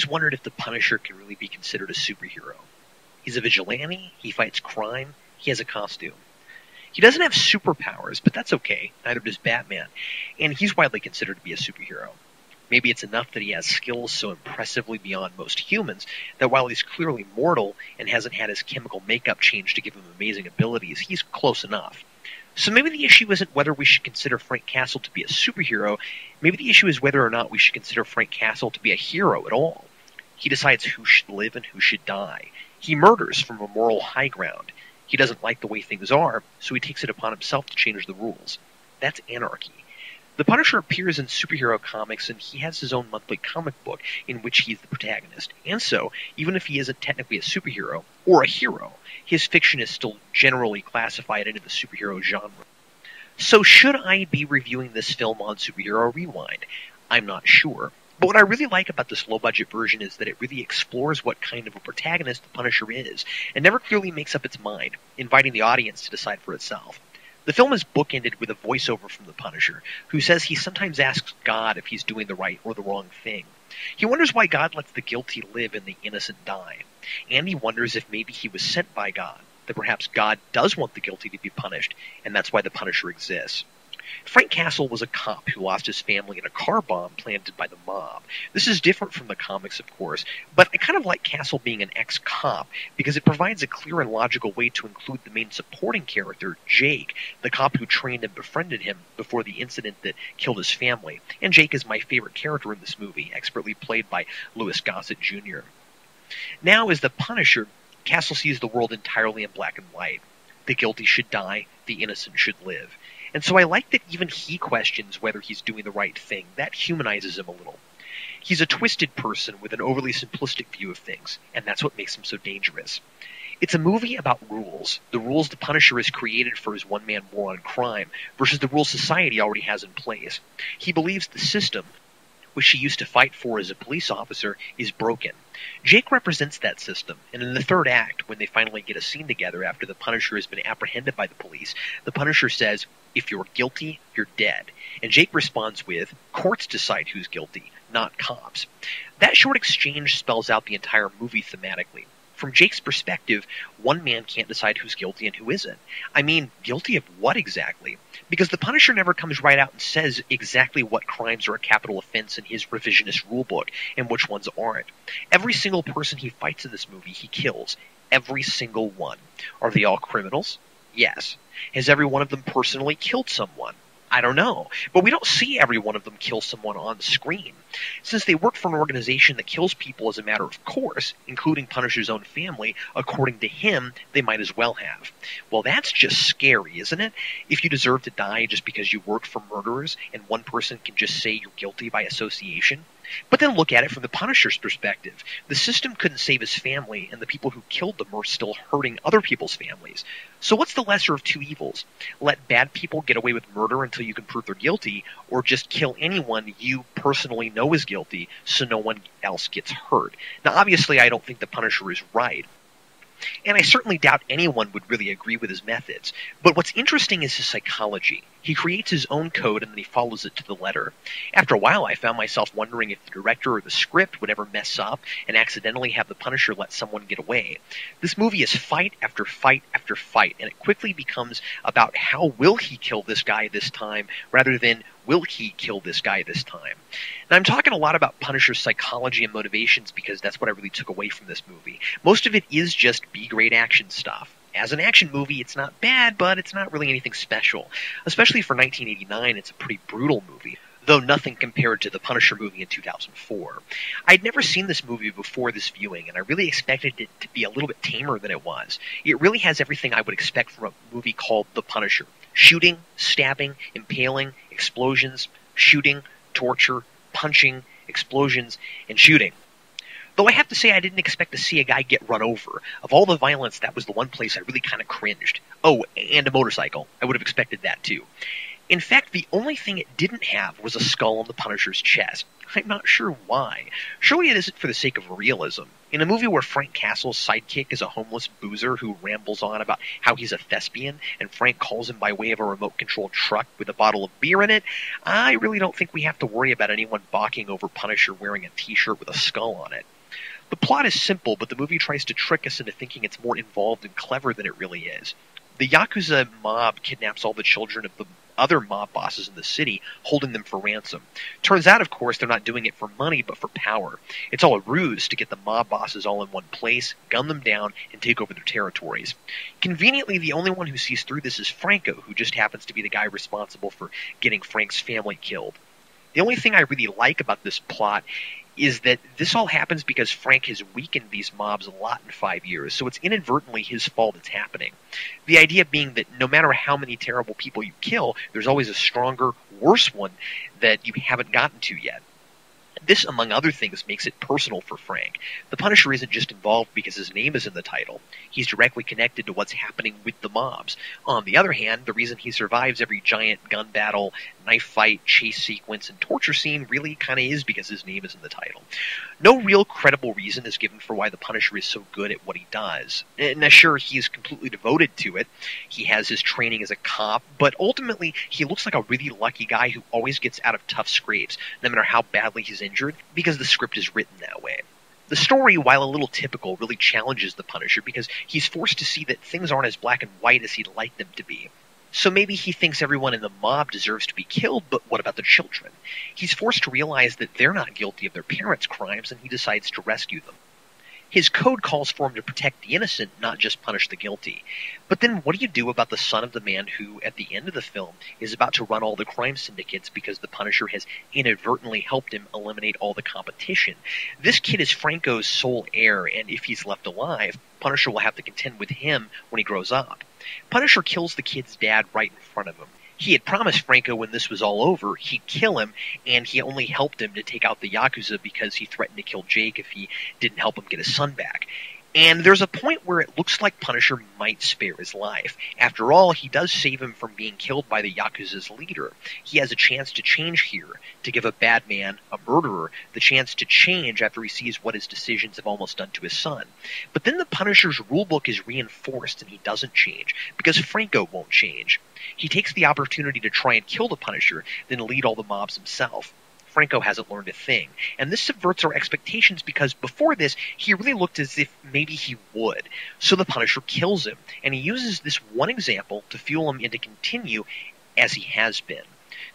always wondered if the Punisher can really be considered a superhero. He's a vigilante, he fights crime, he has a costume. He doesn't have superpowers, but that's okay, neither does Batman, and he's widely considered to be a superhero. Maybe it's enough that he has skills so impressively beyond most humans that while he's clearly mortal and hasn't had his chemical makeup changed to give him amazing abilities, he's close enough. So maybe the issue isn't whether we should consider Frank Castle to be a superhero, maybe the issue is whether or not we should consider Frank Castle to be a hero at all. He decides who should live and who should die. He murders from a moral high ground. He doesn't like the way things are, so he takes it upon himself to change the rules. That's anarchy. The Punisher appears in superhero comics, and he has his own monthly comic book in which he's the protagonist. And so, even if he isn't technically a superhero or a hero, his fiction is still generally classified into the superhero genre. So, should I be reviewing this film on Superhero Rewind? I'm not sure. But what I really like about this low budget version is that it really explores what kind of a protagonist the Punisher is, and never clearly makes up its mind, inviting the audience to decide for itself. The film is bookended with a voiceover from the Punisher, who says he sometimes asks God if he's doing the right or the wrong thing. He wonders why God lets the guilty live and the innocent die. And he wonders if maybe he was sent by God, that perhaps God does want the guilty to be punished, and that's why the Punisher exists. Frank Castle was a cop who lost his family in a car bomb planted by the mob. This is different from the comics, of course, but I kind of like Castle being an ex cop because it provides a clear and logical way to include the main supporting character, Jake, the cop who trained and befriended him before the incident that killed his family. And Jake is my favorite character in this movie, expertly played by Louis Gossett Jr. Now, as the Punisher, Castle sees the world entirely in black and white. The guilty should die, the innocent should live. And so I like that even he questions whether he's doing the right thing. That humanizes him a little. He's a twisted person with an overly simplistic view of things, and that's what makes him so dangerous. It's a movie about rules, the rules the Punisher has created for his one man war on crime, versus the rules society already has in place. He believes the system, which she used to fight for as a police officer, is broken. Jake represents that system, and in the third act, when they finally get a scene together after the Punisher has been apprehended by the police, the Punisher says, If you're guilty, you're dead. And Jake responds with, Courts decide who's guilty, not cops. That short exchange spells out the entire movie thematically. From Jake's perspective, one man can't decide who's guilty and who isn't. I mean, guilty of what exactly? Because the Punisher never comes right out and says exactly what crimes are a capital offense in his revisionist rulebook and which ones aren't. Every single person he fights in this movie, he kills. Every single one. Are they all criminals? Yes. Has every one of them personally killed someone? I don't know. But we don't see every one of them kill someone on the screen. Since they work for an organization that kills people as a matter of course, including Punisher's own family, according to him, they might as well have. Well, that's just scary, isn't it? If you deserve to die just because you work for murderers and one person can just say you're guilty by association. But then look at it from the Punisher's perspective. The system couldn't save his family, and the people who killed them are still hurting other people's families. So what's the lesser of two evils? Let bad people get away with murder until you can prove they're guilty, or just kill anyone you personally know is guilty so no one else gets hurt? Now, obviously, I don't think the Punisher is right. And I certainly doubt anyone would really agree with his methods. But what's interesting is his psychology. He creates his own code and then he follows it to the letter. After a while, I found myself wondering if the director or the script would ever mess up and accidentally have the Punisher let someone get away. This movie is fight after fight after fight, and it quickly becomes about how will he kill this guy this time rather than will he kill this guy this time? And I'm talking a lot about Punisher's psychology and motivations because that's what I really took away from this movie. Most of it is just B grade action stuff. As an action movie, it's not bad, but it's not really anything special. Especially for 1989, it's a pretty brutal movie though nothing compared to the Punisher movie in 2004. I'd never seen this movie before this viewing, and I really expected it to be a little bit tamer than it was. It really has everything I would expect from a movie called The Punisher shooting, stabbing, impaling, explosions, shooting, torture, punching, explosions, and shooting. Though I have to say I didn't expect to see a guy get run over. Of all the violence, that was the one place I really kind of cringed. Oh, and a motorcycle. I would have expected that too. In fact, the only thing it didn't have was a skull on the Punisher's chest. I'm not sure why. Surely it isn't for the sake of realism. In a movie where Frank Castle's sidekick is a homeless boozer who rambles on about how he's a thespian, and Frank calls him by way of a remote controlled truck with a bottle of beer in it, I really don't think we have to worry about anyone balking over Punisher wearing a t shirt with a skull on it. The plot is simple, but the movie tries to trick us into thinking it's more involved and clever than it really is. The Yakuza mob kidnaps all the children of the other mob bosses in the city, holding them for ransom. Turns out, of course, they're not doing it for money, but for power. It's all a ruse to get the mob bosses all in one place, gun them down, and take over their territories. Conveniently, the only one who sees through this is Franco, who just happens to be the guy responsible for getting Frank's family killed. The only thing I really like about this plot is that this all happens because Frank has weakened these mobs a lot in five years, so it's inadvertently his fault it's happening. The idea being that no matter how many terrible people you kill, there's always a stronger, worse one that you haven't gotten to yet. This, among other things, makes it personal for Frank. The Punisher isn't just involved because his name is in the title. He's directly connected to what's happening with the mobs. On the other hand, the reason he survives every giant gun battle, knife fight, chase sequence, and torture scene really kind of is because his name is in the title. No real credible reason is given for why the Punisher is so good at what he does. Now, sure, he's completely devoted to it. He has his training as a cop, but ultimately, he looks like a really lucky guy who always gets out of tough scrapes, no matter how badly he's injured, because the script is written that way. The story, while a little typical, really challenges the Punisher because he's forced to see that things aren't as black and white as he'd like them to be. So maybe he thinks everyone in the mob deserves to be killed, but what about the children? He's forced to realize that they're not guilty of their parents' crimes, and he decides to rescue them. His code calls for him to protect the innocent, not just punish the guilty. But then what do you do about the son of the man who, at the end of the film, is about to run all the crime syndicates because the Punisher has inadvertently helped him eliminate all the competition? This kid is Franco's sole heir, and if he's left alive, Punisher will have to contend with him when he grows up. Punisher kills the kid's dad right in front of him. He had promised Franco when this was all over he'd kill him, and he only helped him to take out the Yakuza because he threatened to kill Jake if he didn't help him get his son back. And there's a point where it looks like Punisher might spare his life. After all, he does save him from being killed by the Yakuza's leader. He has a chance to change here, to give a bad man, a murderer, the chance to change after he sees what his decisions have almost done to his son. But then the Punisher's rulebook is reinforced and he doesn't change, because Franco won't change. He takes the opportunity to try and kill the Punisher, then lead all the mobs himself. Franco hasn't learned a thing. And this subverts our expectations because before this, he really looked as if maybe he would. So the Punisher kills him, and he uses this one example to fuel him into continue as he has been.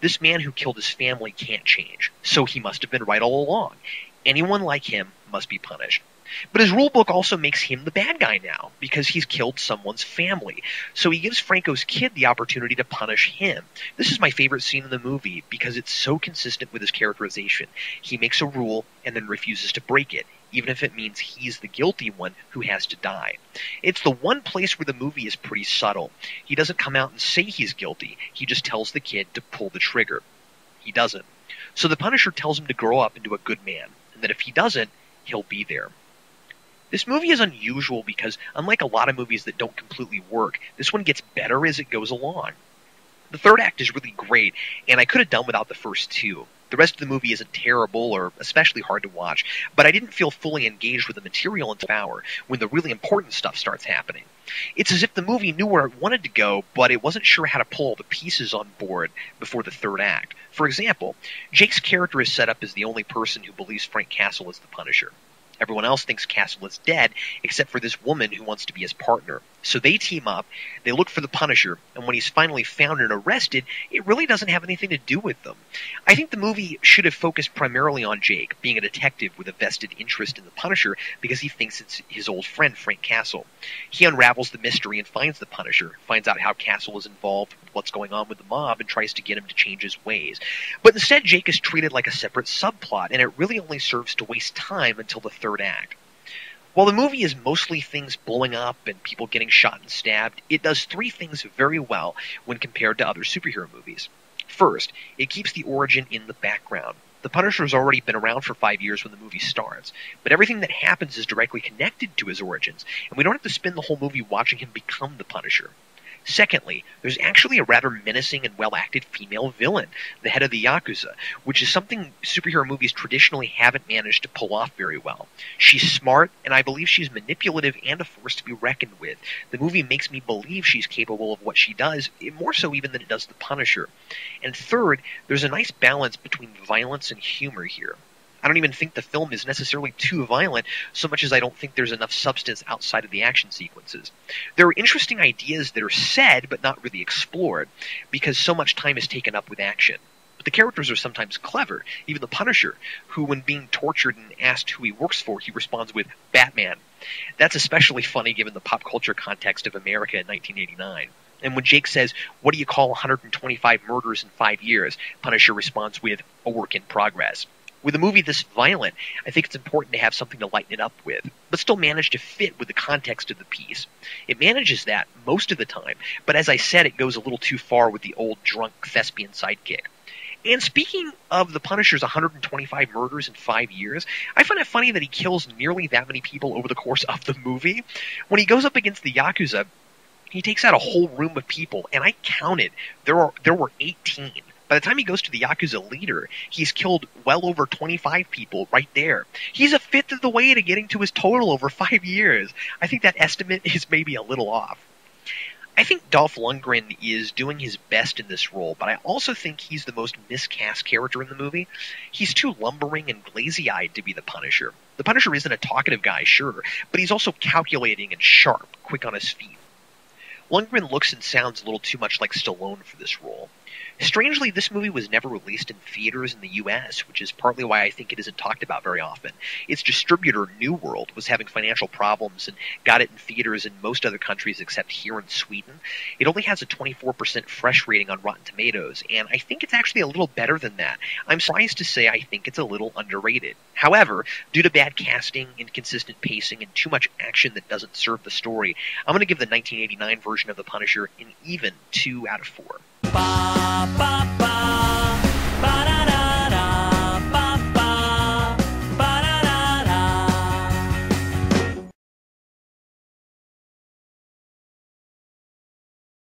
This man who killed his family can't change, so he must have been right all along. Anyone like him must be punished. But his rulebook also makes him the bad guy now because he's killed someone's family. So he gives Franco's kid the opportunity to punish him. This is my favorite scene in the movie because it's so consistent with his characterization. He makes a rule and then refuses to break it, even if it means he's the guilty one who has to die. It's the one place where the movie is pretty subtle. He doesn't come out and say he's guilty, he just tells the kid to pull the trigger. He doesn't. So the Punisher tells him to grow up into a good man, and that if he doesn't, he'll be there. This movie is unusual because, unlike a lot of movies that don't completely work, this one gets better as it goes along. The third act is really great, and I could have done without the first two. The rest of the movie isn't terrible or especially hard to watch, but I didn't feel fully engaged with the material until hour when the really important stuff starts happening. It's as if the movie knew where it wanted to go, but it wasn't sure how to pull all the pieces on board before the third act. For example, Jake's character is set up as the only person who believes Frank Castle is the Punisher. Everyone else thinks Castle is dead, except for this woman who wants to be his partner. So they team up, they look for the Punisher, and when he's finally found and arrested, it really doesn't have anything to do with them. I think the movie should have focused primarily on Jake, being a detective with a vested interest in the Punisher because he thinks it's his old friend Frank Castle. He unravels the mystery and finds the Punisher, finds out how Castle is involved what's going on with the mob, and tries to get him to change his ways. But instead, Jake is treated like a separate subplot, and it really only serves to waste time until the third act. While the movie is mostly things blowing up and people getting shot and stabbed, it does three things very well when compared to other superhero movies. First, it keeps the origin in the background. The Punisher has already been around for five years when the movie starts, but everything that happens is directly connected to his origins, and we don't have to spend the whole movie watching him become the Punisher. Secondly, there's actually a rather menacing and well acted female villain, the head of the Yakuza, which is something superhero movies traditionally haven't managed to pull off very well. She's smart, and I believe she's manipulative and a force to be reckoned with. The movie makes me believe she's capable of what she does, more so even than it does The Punisher. And third, there's a nice balance between violence and humor here. I don't even think the film is necessarily too violent, so much as I don't think there's enough substance outside of the action sequences. There are interesting ideas that are said but not really explored, because so much time is taken up with action. But the characters are sometimes clever, even the Punisher, who, when being tortured and asked who he works for, he responds with Batman. That's especially funny given the pop culture context of America in 1989. And when Jake says, What do you call 125 murders in five years? Punisher responds with, A work in progress. With a movie this violent, I think it's important to have something to lighten it up with, but still manage to fit with the context of the piece. It manages that most of the time, but as I said, it goes a little too far with the old drunk thespian sidekick. And speaking of the Punisher's 125 murders in five years, I find it funny that he kills nearly that many people over the course of the movie. When he goes up against the Yakuza, he takes out a whole room of people, and I counted there are there were 18. By the time he goes to the Yakuza leader, he's killed well over 25 people right there. He's a fifth of the way to getting to his total over five years. I think that estimate is maybe a little off. I think Dolph Lundgren is doing his best in this role, but I also think he's the most miscast character in the movie. He's too lumbering and glazy eyed to be the Punisher. The Punisher isn't a talkative guy, sure, but he's also calculating and sharp, quick on his feet. Lundgren looks and sounds a little too much like Stallone for this role. Strangely, this movie was never released in theaters in the US, which is partly why I think it isn't talked about very often. Its distributor, New World, was having financial problems and got it in theaters in most other countries except here in Sweden. It only has a 24% fresh rating on Rotten Tomatoes, and I think it's actually a little better than that. I'm surprised to say I think it's a little underrated. However, due to bad casting, inconsistent pacing, and too much action that doesn't serve the story, I'm going to give the 1989 version of The Punisher an even 2 out of 4. Ba,